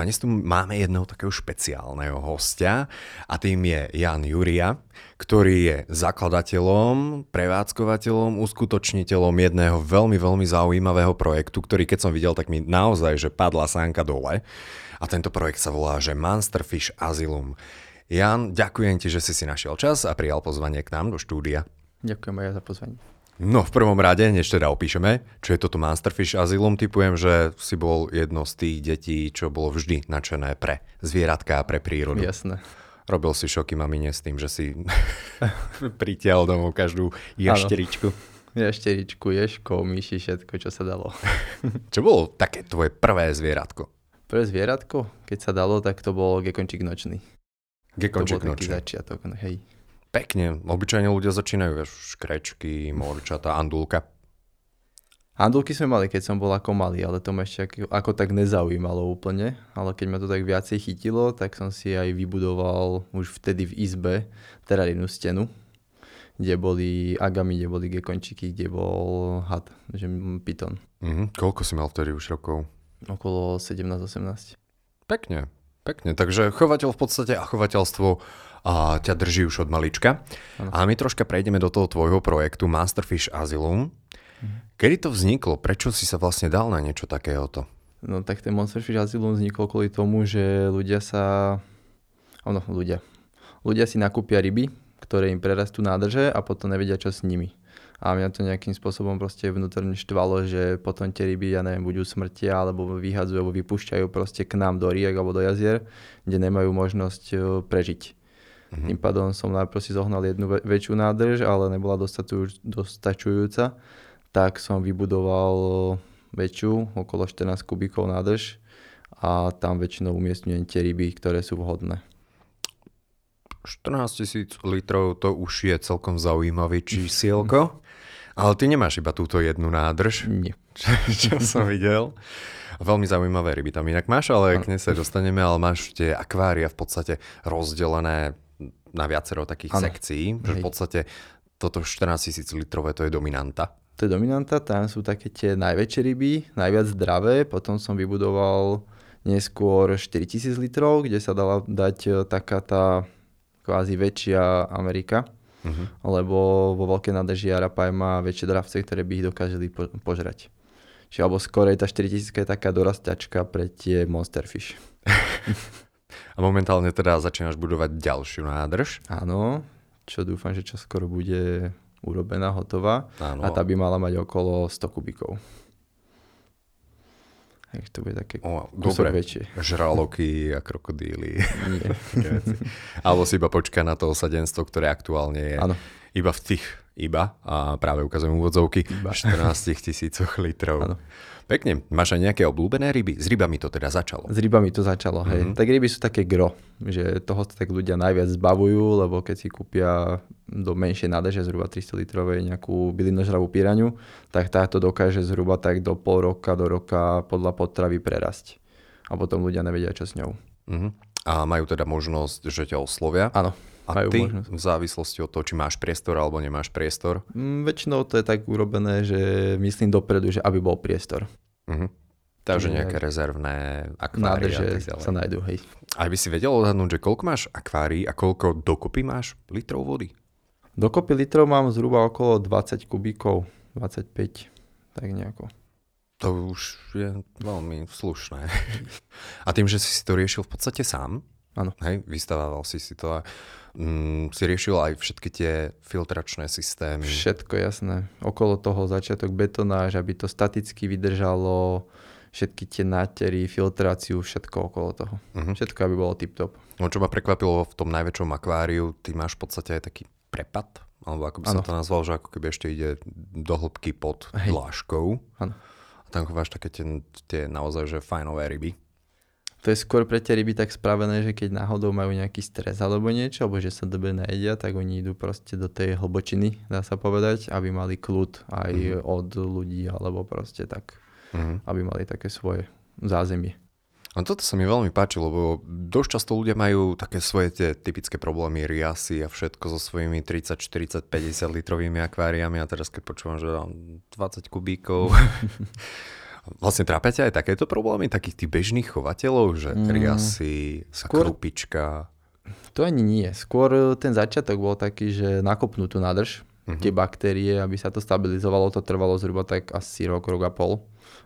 A dnes tu máme jedného takého špeciálneho hostia a tým je Jan Juria, ktorý je zakladateľom, prevádzkovateľom, uskutočniteľom jedného veľmi, veľmi zaujímavého projektu, ktorý keď som videl, tak mi naozaj, že padla sánka dole. A tento projekt sa volá, že Monsterfish Asylum. Jan, ďakujem ti, že si si našiel čas a prijal pozvanie k nám do štúdia. Ďakujem aj za pozvanie. No v prvom rade, než teda opíšeme, čo je toto Monsterfish Asylum, typujem, že si bol jedno z tých detí, čo bolo vždy načené pre zvieratka a pre prírodu. Jasné. Robil si šoky mamine s tým, že si pritiahol domov každú ješteričku. Ješteričku, ješko, myši, všetko, čo sa dalo. čo bolo také tvoje prvé zvieratko? Prvé zvieratko? Keď sa dalo, tak to bol gekončík nočný. Gekončík to bol taký začiatok, no hej. Pekne. Obyčajne ľudia začínajú, vieš, škrečky, morčata, andulka. Andulky sme mali, keď som bol ako malý, ale to ma ešte ako, ako tak nezaujímalo úplne. Ale keď ma to tak viacej chytilo, tak som si aj vybudoval už vtedy v izbe terárinnú stenu, kde boli agami, kde boli gekončiky, kde bol had, že pyton. Mm-hmm. Koľko si mal vtedy už rokov? Okolo 17-18. Pekne, pekne. Takže chovateľ v podstate a chovateľstvo a ťa drží už od malička. Ano. A my troška prejdeme do toho tvojho projektu Masterfish Asylum. Mhm. Kedy to vzniklo? Prečo si sa vlastne dal na niečo takéhoto? No tak ten Monsterfish Asylum vznikol kvôli tomu, že ľudia sa... Ono, ľudia. Ľudia si nakúpia ryby, ktoré im prerastú nádrže a potom nevedia, čo s nimi. A mňa to nejakým spôsobom proste vnútorne štvalo, že potom tie ryby, ja neviem, buď smrtia, alebo vyhadzujú, alebo vypúšťajú proste k nám do riek alebo do jazier, kde nemajú možnosť e, prežiť. Mm-hmm. Tým pádom som najprv si zohnal jednu väčšiu nádrž, ale nebola dostačujúca, tak som vybudoval väčšiu, okolo 14 kubíkov nádrž a tam väčšinou umiestňujem tie ryby, ktoré sú vhodné. 14 tisíc litrov to už je celkom zaujímavý čísielko, ale ty nemáš iba túto jednu nádrž. Nie. Čo, čo som videl. Veľmi zaujímavé ryby tam inak máš, ale k nej sa dostaneme, ale máš tie akvária v podstate rozdelené na viacero takých ano. sekcií, že v podstate toto 14 tisíc litrové to je dominanta. To je dominanta, tam sú také tie najväčšie ryby, najviac zdravé, potom som vybudoval neskôr 4000 litrov, kde sa dala dať e, taká tá kvázi väčšia Amerika, uh-huh. lebo vo veľkej nádrži Arapaj má väčšie dravce, ktoré by ich dokázali po- požrať. Čiže alebo skorej tá 4000 je taká dorastačka pre tie monsterfish. A momentálne teda začínaš budovať ďalšiu nádrž. Áno, čo dúfam, že čoskoro bude urobená, hotová. Áno. A tá by mala mať okolo 100 kubikov. Takže to bude také o, dobre, väčšie. Žraloky a krokodíly. Alebo si iba počká na to osadenstvo, ktoré aktuálne je ano. Iba v tých, iba, a práve ukazujem úvodzovky, iba. 14 tisícoch litrov. Ano. Pekne. Máš aj nejaké obľúbené ryby? S rybami to teda začalo. S rybami to začalo, hej. Mm-hmm. Tak ryby sú také gro, že toho sa tak ľudia najviac zbavujú, lebo keď si kúpia do menšej nádrže, zhruba 300 litrovej nejakú bylinožravú piraňu, tak táto dokáže zhruba tak do pol roka, do roka podľa potravy prerasť. A potom ľudia nevedia, čo s ňou. Mm-hmm. A majú teda možnosť, že ťa oslovia? Áno. A ty možnosť. v závislosti od toho, či máš priestor alebo nemáš priestor? Mm, väčšinou to je tak urobené, že myslím dopredu, že aby bol priestor. Uh-huh. Takže nejaké rezervné akvárie Nádrže sa nájdú, hej. A by si vedel odhadnúť, že koľko máš akvárií a koľko dokopy máš litrov vody? Dokopy litrov mám zhruba okolo 20 kubíkov, 25, tak nejako. To už je veľmi slušné. A tým, že si si to riešil v podstate sám, Áno. Hej, vystavával si si to a mm, si riešil aj všetky tie filtračné systémy. Všetko jasné. Okolo toho začiatok betonáž, aby to staticky vydržalo, všetky tie nátery, filtráciu, všetko okolo toho. Uh-huh. Všetko, aby bolo tip-top. No čo ma prekvapilo v tom najväčšom akváriu, ty máš v podstate aj taký prepad, alebo ako by som to nazval, že ako keby ešte ide do hĺbky pod Hej. dláškou. Ano. A tam chováš také tie, tie naozaj že fajnové ryby to je skôr pre tie ryby tak spravené, že keď náhodou majú nejaký stres alebo niečo, alebo že sa dobre najedia, tak oni idú proste do tej hlbočiny, dá sa povedať, aby mali kľud aj mm. od ľudí, alebo proste tak mm-hmm. aby mali také svoje zázemie. A toto sa mi veľmi páči, lebo dosť často ľudia majú také svoje tie typické problémy, riasy a všetko so svojimi 30, 40, 50 litrovými akváriami a teraz keď počúvam, že 20 kubíkov. vlastne trápate aj takéto problémy, takých tých bežných chovateľov, že mm, riasy, skôr, krupička? To ani nie. Skôr ten začiatok bol taký, že nakopnú tú nádrž, mm-hmm. tie baktérie, aby sa to stabilizovalo, to trvalo zhruba tak asi rok, rok a pol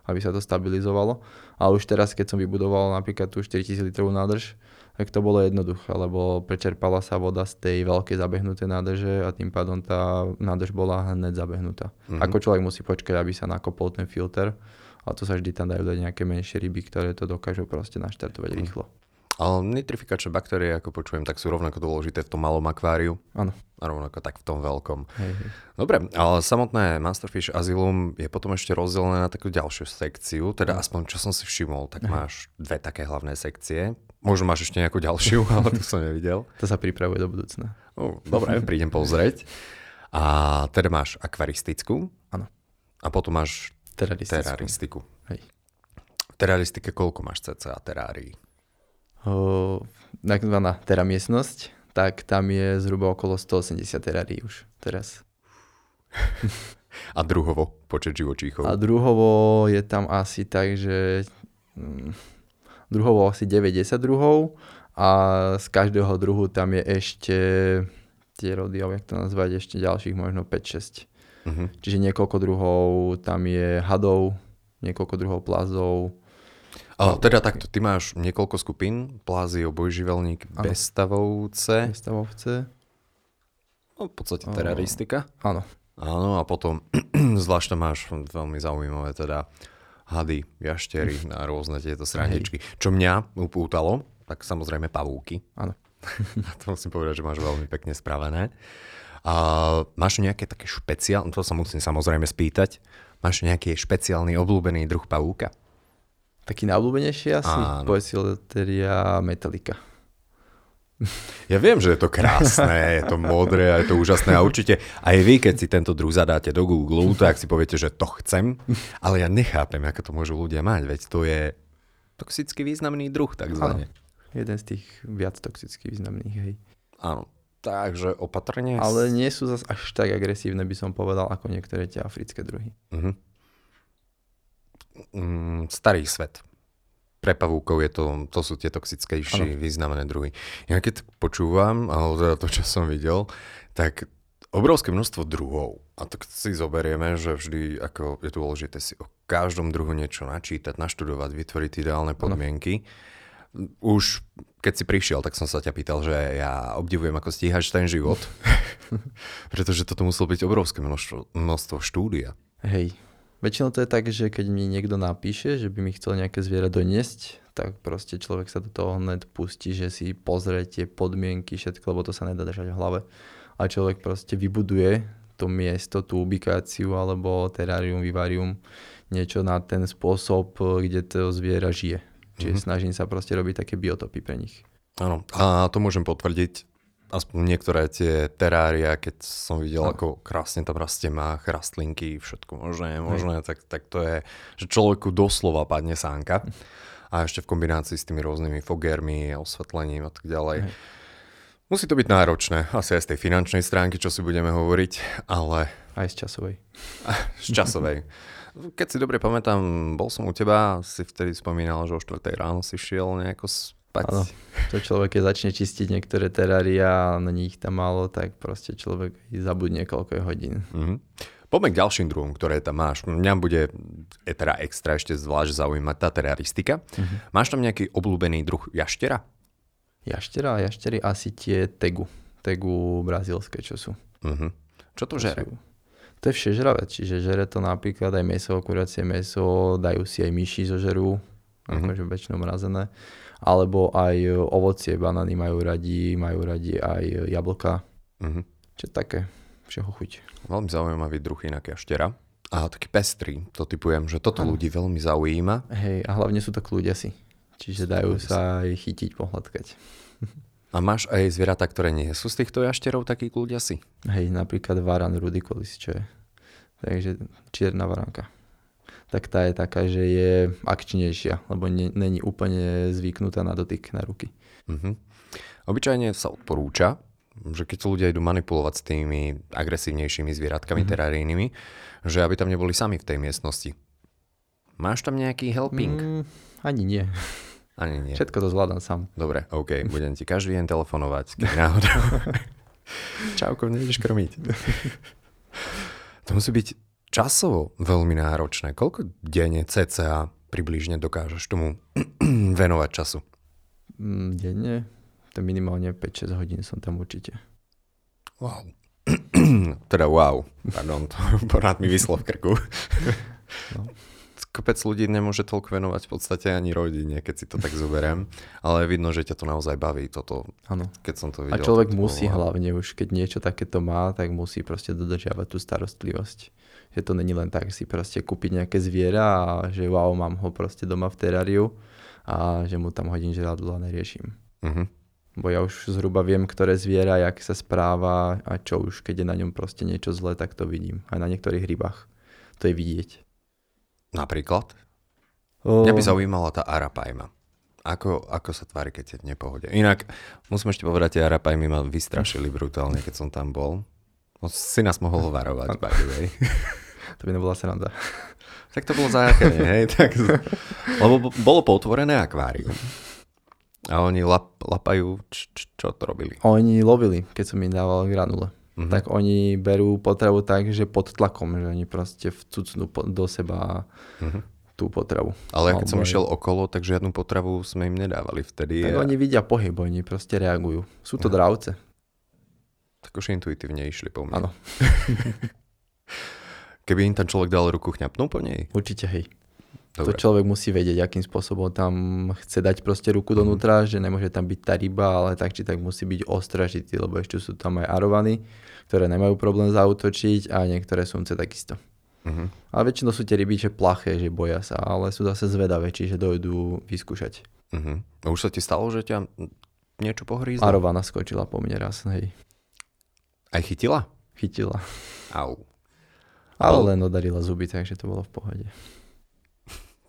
aby sa to stabilizovalo. A už teraz, keď som vybudoval napríklad tú 4000 litrovú nádrž, tak to bolo jednoduché, lebo prečerpala sa voda z tej veľkej zabehnutej nádrže a tým pádom tá nádrž bola hneď zabehnutá. Mm-hmm. Ako človek musí počkať, aby sa nakopol ten filter a to sa vždy tam dajú dať nejaké menšie ryby, ktoré to dokážu proste naštartovať mm. rýchlo. Ale nitrifikačné baktérie, ako počujem, tak sú rovnako dôležité v tom malom akváriu. Áno. A rovnako tak v tom veľkom. Hej, hej. Dobre, ale samotné Masterfish Asylum je potom ešte rozdelené na takú ďalšiu sekciu, teda no. aspoň čo som si všimol, tak máš dve také hlavné sekcie. Možno máš ešte nejakú ďalšiu, ale to som nevidel. To sa pripravuje do budúcna. Uh, dobre, prídem pozrieť. A teda máš akvaristickú. Áno. A potom máš teraristiku. teraristiku. Hej. V teraristike koľko máš cca terárií? takzvaná teda miestnosť, tak tam je zhruba okolo 180 terárií už teraz. A druhovo, počet živočíchov? A druhovo je tam asi tak, že hm, druhovo asi 90 druhov a z každého druhu tam je ešte tie rody, jak to nazvať, ešte ďalších možno 5-6. Uh-huh. Čiže niekoľko druhov, tam je hadov, niekoľko druhov plazov, a teda takto, ty máš niekoľko skupín, plázy, obojživelník, ano. bestavovce. Bestavovce. No, v podstate teraristika. Áno. Áno, a potom zvlášť máš veľmi zaujímavé teda hady, jaštery a rôzne tieto sraničky. Čo mňa upútalo, tak samozrejme pavúky. Áno. to musím povedať, že máš veľmi pekne spravené. A máš nejaké také špeciálne, to sa musím samozrejme spýtať, máš nejaký špeciálny obľúbený druh pavúka? Taký najobľúbenejší asi? Poesiloteria Metallica. Ja viem, že je to krásne, je to modré a je to úžasné a určite aj vy, keď si tento druh zadáte do Google, tak si poviete, že to chcem, ale ja nechápem, ako to môžu ľudia mať, veď to je toxicky významný druh, takzvané. Jeden z tých viac toxicky významných, hej. Áno, takže opatrne. Ale nie sú zase až tak agresívne, by som povedal, ako niektoré tie africké druhy. Uh-huh mm, starý svet. Pre pavúkov je to, to sú tie toxickejšie významné druhy. Ja keď počúvam, alebo teda to, čo som videl, tak obrovské množstvo druhov. A tak si zoberieme, že vždy ako je dôležité si o každom druhu niečo načítať, naštudovať, vytvoriť ideálne podmienky. Ano. Už keď si prišiel, tak som sa ťa pýtal, že ja obdivujem, ako stíhaš ten život. Pretože toto muselo byť obrovské množstvo, množstvo štúdia. Hej, Väčšinou to je tak, že keď mi niekto napíše, že by mi chcel nejaké zviera doniesť, tak proste človek sa do toho hned pustí, že si pozrie tie podmienky, všetko, lebo to sa nedá držať v hlave. A človek proste vybuduje to miesto, tú ubikáciu alebo terárium, vivarium, niečo na ten spôsob, kde to zviera žije. Čiže mm-hmm. snažím sa proste robiť také biotopy pre nich. Áno, a to môžem potvrdiť aspoň niektoré tie terária, keď som videl, no. ako krásne tam rastie mách, rastlinky, všetko možné, možné, tak, tak to je, že človeku doslova padne sánka. A ešte v kombinácii s tými rôznymi fogermi, osvetlením a tak ďalej. Hej. Musí to byť náročné, asi aj z tej finančnej stránky, čo si budeme hovoriť, ale... Aj z časovej. z časovej. Keď si dobre pamätám, bol som u teba, si vtedy spomínal, že o 4 ráno si šiel nejako spať. Áno, to človek, keď začne čistiť niektoré terária a na nich tam málo, tak proste človek zabudne koľko je hodín. Mm-hmm. Poďme k ďalším druhom, ktoré tam máš. Mňa bude je teda extra ešte zvlášť zaujímať tá teráristika. Mm-hmm. Máš tam nejaký obľúbený druh jaštera? Jaštera jaštery asi tie tegu. Tegu brazílske, čo sú. Mm-hmm. Čo to, to žere? Sú, to je všežravec, čiže žere to napríklad aj meso, kuracie meso, dajú si aj myši zožerú, mm-hmm. akože väčšinou mrazené alebo aj ovocie, banány majú radi, majú radi aj jablka. Mm-hmm. Čiže také všeho chuť. Veľmi zaujímavý druh inak jaštera. A taký pestrý, to typujem, že toto ano. ľudí veľmi zaujíma. Hej, a hlavne sú to si. Čiže dajú sa aj chytiť, pohľadkať. A máš aj zvieratá, ktoré nie sú z týchto jašterov takí si? Hej, napríklad varan rudicolis, čo je. Takže čierna varanka. tak tá je taká, že je akčnejšia, lebo nie, není úplne zvyknutá na dotyk na ruky. Uh-huh. Obyčajne sa odporúča, že keď ľudia idú manipulovať s tými agresívnejšími zvieratkami mm-hmm. terárijnými, že aby tam neboli sami v tej miestnosti. Máš tam nejaký helping? Mm, ani nie. Ani nie. Všetko to zvládam sám. Dobre, OK, budem ti každý deň telefonovať, keď náhodou. Čauko, nejdeš krmiť. to musí byť časovo veľmi náročné. Koľko denne cca približne dokážeš tomu venovať času? Mm, denne? To minimálne 5-6 hodín som tam určite. Wow. teda wow. Pardon, to porad mi vyslo v krku. no kopec ľudí nemôže toľko venovať v podstate ani rodine, keď si to tak zoberiem. Ale vidno, že ťa to naozaj baví, toto, ano. keď som to videl. A človek musí bolo... hlavne už, keď niečo takéto má, tak musí proste dodržiavať tú starostlivosť. Že to není len tak si proste kúpiť nejaké zviera a že wow, mám ho proste doma v teráriu a že mu tam hodím žradlo a neriešim. Uh-huh. Bo ja už zhruba viem, ktoré zviera, jak sa správa a čo už, keď je na ňom proste niečo zlé, tak to vidím. Aj na niektorých rybách. To je vidieť. Napríklad? O... Mňa by zaujímala tá Arapajma. Ako, ako sa tvári, keď je v nepohode. Inak, musím ešte povedať, tie Arapajmy ma vystrašili brutálne, keď som tam bol. No, si nás mohol varovať, by the way. To by nebola sranda. Tak to bolo záchranne, hej? Tak, lebo bolo potvorené akvárium. A oni lap, lapajú, č, č, čo to robili? Oni lovili, keď som im dával granule mm-hmm. tak oni berú potravu tak, že pod tlakom, že oni proste vcucnú do seba mm-hmm. tú potravu. Ale keď som išiel okolo, tak žiadnu potravu sme im nedávali vtedy. Tak a... oni vidia pohyb, oni proste reagujú. Sú to dravce. Tak už intuitívne išli po mne. Áno. Keby im tam človek dal ruku, chňapnú po nej? Určite, hej. Dobre. To človek musí vedieť, akým spôsobom tam chce dať proste ruku mm-hmm. donútra, že nemôže tam byť tá ryba, ale tak či tak musí byť ostražitý, lebo ešte sú tam aj arovany, ktoré nemajú problém zautočiť a niektoré sumce takisto. Mm-hmm. Ale väčšinou sú tie ryby, že plaché, že boja sa, ale sú zase zvedavé, čiže dojdú vyskúšať. Mm-hmm. A už sa ti stalo, že ťa niečo pohrízlo? Arovana skočila po mne raz, hej. Aj chytila? Chytila. Au. Ale, ale len odarila zuby, takže to bolo v pohode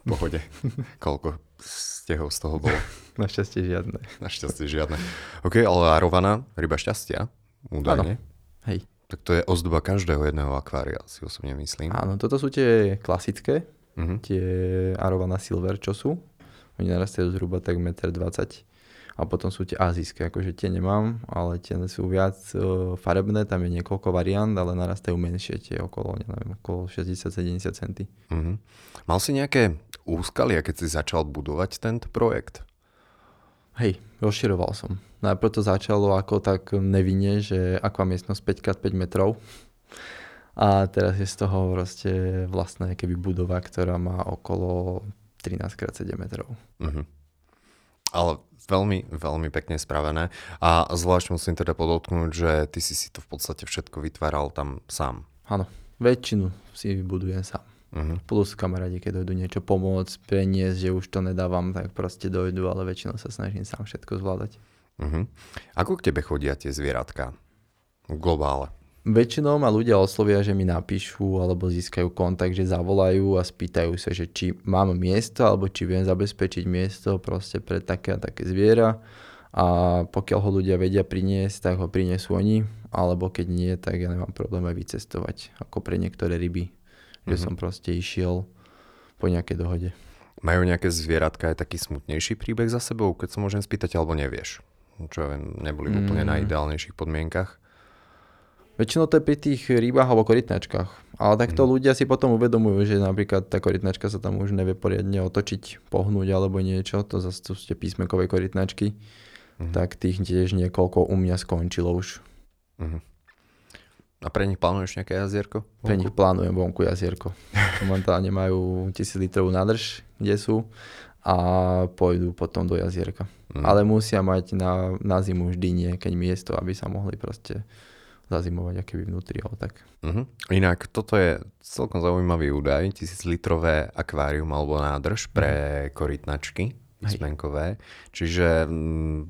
pohode. Koľko stehov z toho bolo? Našťastie žiadne. Našťastie žiadne. OK, ale Arovana, ryba šťastia, údajne. Hej. Tak to je ozdoba každého jedného akvária, si osobne myslím. Áno, toto sú tie klasické, uh-huh. tie Arovana Silver, čo sú. Oni narastajú zhruba tak 1,20 m a potom sú tie azijské, akože tie nemám, ale tie sú viac uh, farebné, tam je niekoľko variant, ale narastajú menšie, tie okolo, neviem, okolo 60-70 cm. Uh-huh. Mal si nejaké úskalia, keď si začal budovať tento projekt? Hej, rozširoval som. Najprv to začalo ako tak nevinne, že akva miestnosť 5x5 metrov. A teraz je z toho proste vlastná keby budova, ktorá má okolo 13x7 metrov. Uh-huh. Ale veľmi, veľmi pekne spravené. A zvlášť musím teda podotknúť, že ty si si to v podstate všetko vytváral tam sám. Áno, väčšinu si vybudujem sám. Uh-huh. Plus kamarádi, keď dojdu niečo pomôcť, preniesť, že už to nedávam, tak proste dojdu, ale väčšinou sa snažím sám všetko zvládať. Uh-huh. Ako k tebe chodia tie zvieratka? Globále. Väčšinou ma ľudia oslovia, že mi napíšu alebo získajú kontakt, že zavolajú a spýtajú sa, že či mám miesto alebo či viem zabezpečiť miesto proste pre také a také zviera a pokiaľ ho ľudia vedia priniesť, tak ho prinesú oni, alebo keď nie, tak ja nemám problém aj vycestovať, ako pre niektoré ryby, mm-hmm. že mhm. som proste išiel po nejakej dohode. Majú nejaké zvieratka aj taký smutnejší príbeh za sebou, keď sa môžem spýtať, alebo nevieš? Čo ja viem, neboli mm. úplne na ideálnejších podmienkach? Väčšinou to je pri tých rybách alebo korytnačkách. Ale takto mm. ľudia si potom uvedomujú, že napríklad tá korytnačka sa tam už nevie poriadne otočiť, pohnúť alebo niečo. To zase sú tie písmenkové korytnačky. Mm. Tak tých tiež niekoľko u mňa skončilo už. Mm. A pre nich plánuješ nejaké jazierko? Vonku? Pre nich plánujem vonku jazierko. Momentálne majú 1000 litrovú nádrž, kde sú a pôjdu potom do jazierka. Mm. Ale musia mať na, na zimu vždy keď miesto, aby sa mohli proste zazimovať aké vnútri, ale tak. Uh-huh. Inak toto je celkom zaujímavý údaj, tisíc litrové akvárium alebo nádrž pre uh-huh. korytnačky písmenkové. Čiže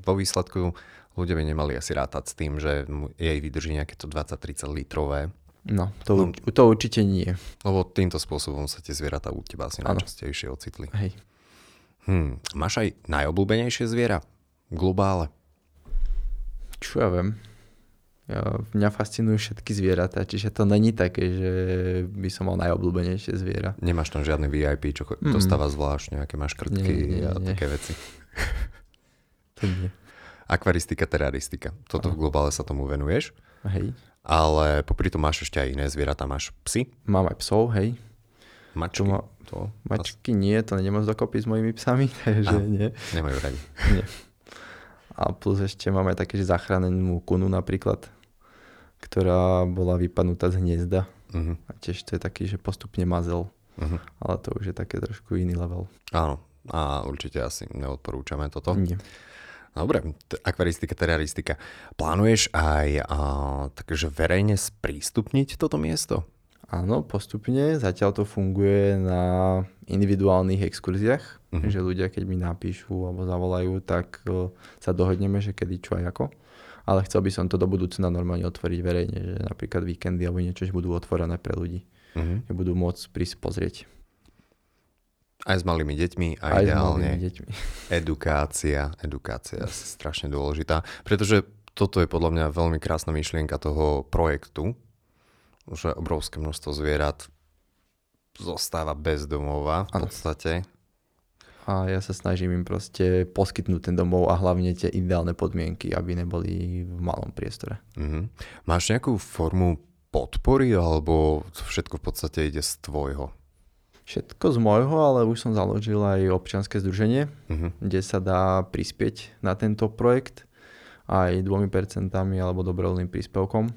vo výsledku ľudia by nemali asi rátať s tým, že jej vydrží nejaké to 20-30 litrové No, to, no, to určite nie. Lebo týmto spôsobom sa tie zvieratá u teba asi najčastejšie ocitli. Hej. Hm, máš aj najobľúbenejšie zviera? Globále? Čo ja viem. Ja, mňa fascinujú všetky zvieratá, čiže to není také, že by som mal najobľúbenejšie zviera. Nemáš tam žiadny VIP, čo mm. dostáva zvlášť, nejaké maškrtky nie, nie, a nie. také veci. to nie. Akvaristika, teraristika. Toto v globále sa tomu venuješ. Hej. Ale popri tom máš ešte aj iné zvieratá. Máš psy? Mám aj psov, hej. Mačky? To, to, mačky nie, to nemám dokopy s mojimi psami, takže a, nie. Nemajú radi. Nie. A plus ešte máme také, že zachránenú kunu napríklad ktorá bola vypadnutá z hniezda. Uh-huh. A tiež to je taký, že postupne mazel. Uh-huh. Ale to už je také trošku iný level. Áno, a určite asi neodporúčame toto. Nie. Dobre, t- akvaristika, teraristika. Plánuješ aj a, takže verejne sprístupniť toto miesto? Áno, postupne. Zatiaľ to funguje na individuálnych exkurziách, uh-huh. že ľudia, keď mi napíšu alebo zavolajú, tak uh, sa dohodneme, že kedy, čo aj ako ale chcel by som to do budúcna normálne otvoriť verejne, že napríklad víkendy alebo niečo, že budú otvorené pre ľudí. Uh-huh. Že budú môcť prísť pozrieť. Aj s malými deťmi a Aj ideálne deťmi. edukácia. Edukácia je strašne dôležitá, pretože toto je podľa mňa veľmi krásna myšlienka toho projektu, že obrovské množstvo zvierat zostáva bez domova v podstate a ja sa snažím im proste poskytnúť ten domov a hlavne tie ideálne podmienky, aby neboli v malom priestore. Mm-hmm. Máš nejakú formu podpory alebo všetko v podstate ide z tvojho? Všetko z môjho, ale už som založil aj občianske združenie, mm-hmm. kde sa dá prispieť na tento projekt aj dvomi percentami alebo dobrovoľným príspevkom.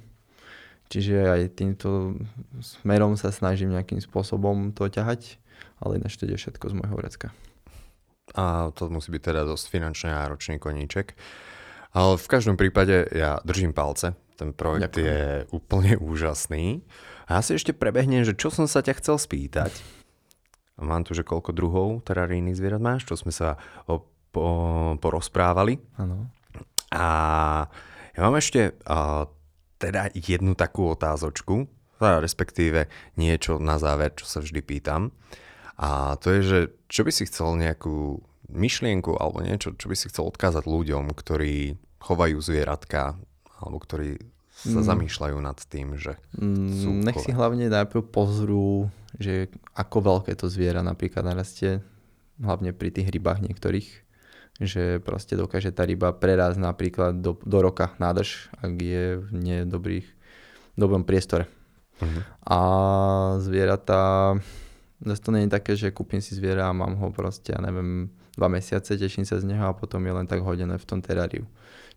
Čiže aj týmto smerom sa snažím nejakým spôsobom to ťahať, ale ináč to ide všetko z môjho vrecka a to musí byť teda dosť finančne náročný koníček. Ale v každom prípade ja držím palce, ten projekt Ďakujem. je úplne úžasný. A ja si ešte prebehnem, že čo som sa ťa chcel spýtať. Mám tu, že koľko druhov terarijných zvierat máš, čo sme sa o, po, porozprávali. Áno. A ja mám ešte a, teda jednu takú otázočku, respektíve niečo na záver, čo sa vždy pýtam. A to je, že čo by si chcel nejakú myšlienku alebo niečo, čo by si chcel odkázať ľuďom, ktorí chovajú zvieratka alebo ktorí sa mm. zamýšľajú nad tým, že mm, sú Nech si hlavne najprv pozrú, že ako veľké to zviera napríklad narastie, hlavne pri tých rybách niektorých, že proste dokáže tá ryba prerazť napríklad do, do roka nádrž, ak je v nedobrých dobrom priestore. Uh-huh. A zvieratá Zase to nie je také, že kúpim si zviera a mám ho proste, ja neviem, dva mesiace, teším sa z neho a potom je len tak hodené v tom teráriu.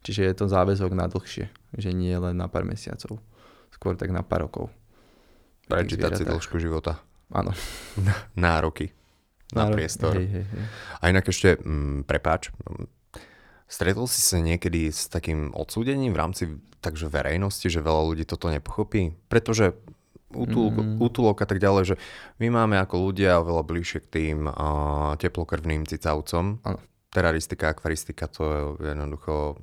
Čiže je to záväzok na dlhšie, že nie len na pár mesiacov, skôr tak na pár rokov. Prečítať si dĺžku života. Áno. Nároky na Nárok, priestor. Hej, hej, hej. A inak ešte, mm, prepáč, stretol si sa niekedy s takým odsúdením v rámci takže verejnosti, že veľa ľudí toto nepochopí? Pretože mm. útulok a tak ďalej, že my máme ako ľudia oveľa bližšie k tým uh, teplokrvným cicavcom. Ano. Teraristika, akvaristika, to je jednoducho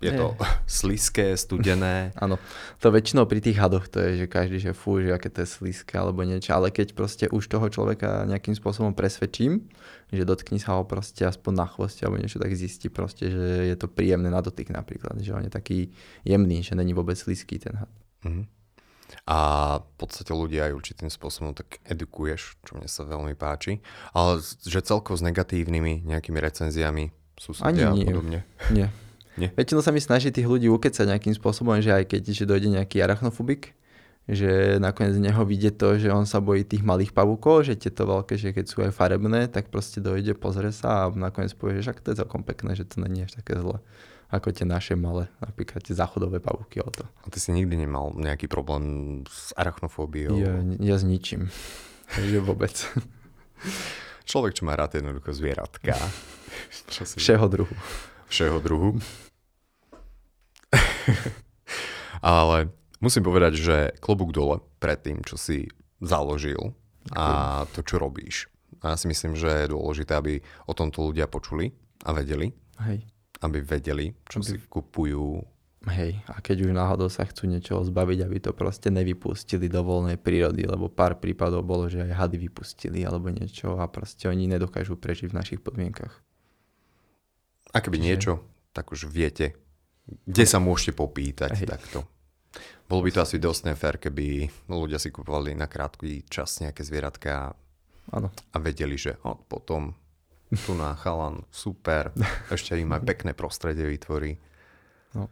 je to sliské, studené. Áno, to väčšinou pri tých hadoch to je, že každý, že fú, že aké to je sliské alebo niečo, ale keď proste už toho človeka nejakým spôsobom presvedčím, že dotkni sa ho proste aspoň na chvoste alebo niečo, tak zistí proste, že je to príjemné na dotyk napríklad, že on je taký jemný, že není vôbec slízký ten had. Mm-hmm a v podstate ľudia aj určitým spôsobom tak edukuješ, čo mne sa veľmi páči. Ale že celkovo s negatívnymi nejakými recenziami susedia a podobne. Nie. Nie. Väčšinou sa mi snaží tých ľudí ukecať nejakým spôsobom, že aj keď že dojde nejaký arachnofobik, že nakoniec z neho vidie to, že on sa bojí tých malých pavúkov, že tieto veľké, že keď sú aj farebné, tak proste dojde, pozrie sa a nakoniec povie, že však to je celkom pekné, že to není až také zle ako tie naše malé, napríklad tie záchodové pavúky. O to. A ty si nikdy nemal nejaký problém s arachnofóbiou? Ja, ja s ničím. Takže vôbec. Človek, čo má rád jednoducho zvieratka. Všeho druhu. Všeho druhu. Ale musím povedať, že klobúk dole pred tým, čo si založil a to, čo robíš. A ja si myslím, že je dôležité, aby o tomto ľudia počuli a vedeli. Hej aby vedeli, čo aby... si kupujú Hej, a keď už náhodou sa chcú niečo zbaviť, aby to proste nevypustili do voľnej prírody, lebo pár prípadov bolo, že aj hady vypustili alebo niečo a proste oni nedokážu prežiť v našich podmienkach. A keby Čiže... niečo, tak už viete, kde sa môžete popýtať Hej. takto. Bolo by to asi dosť nefér, keby ľudia si kupovali na krátky čas nejaké zvieratka ano. a vedeli, že oh, potom tu na chalan, super, ešte im aj pekné prostredie vytvorí. No.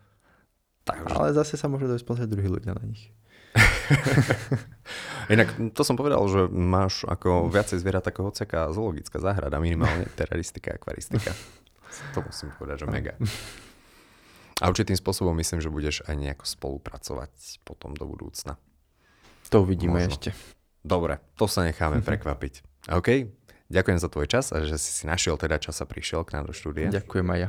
Takže... Ale zase sa môže dojsť pozrieť druhí ľudia na nich. Inak to som povedal, že máš ako viacej zvierat ako hociaká zoologická záhrada, minimálne teraristika, akvaristika. To musím povedať, že mega. A určitým spôsobom myslím, že budeš aj nejako spolupracovať potom do budúcna. To uvidíme Možno. ešte. Dobre, to sa necháme prekvapiť. OK, ďakujem za tvoj čas a že si si našiel teda čas a prišiel k nám do štúdia. Ďakujem aj ja.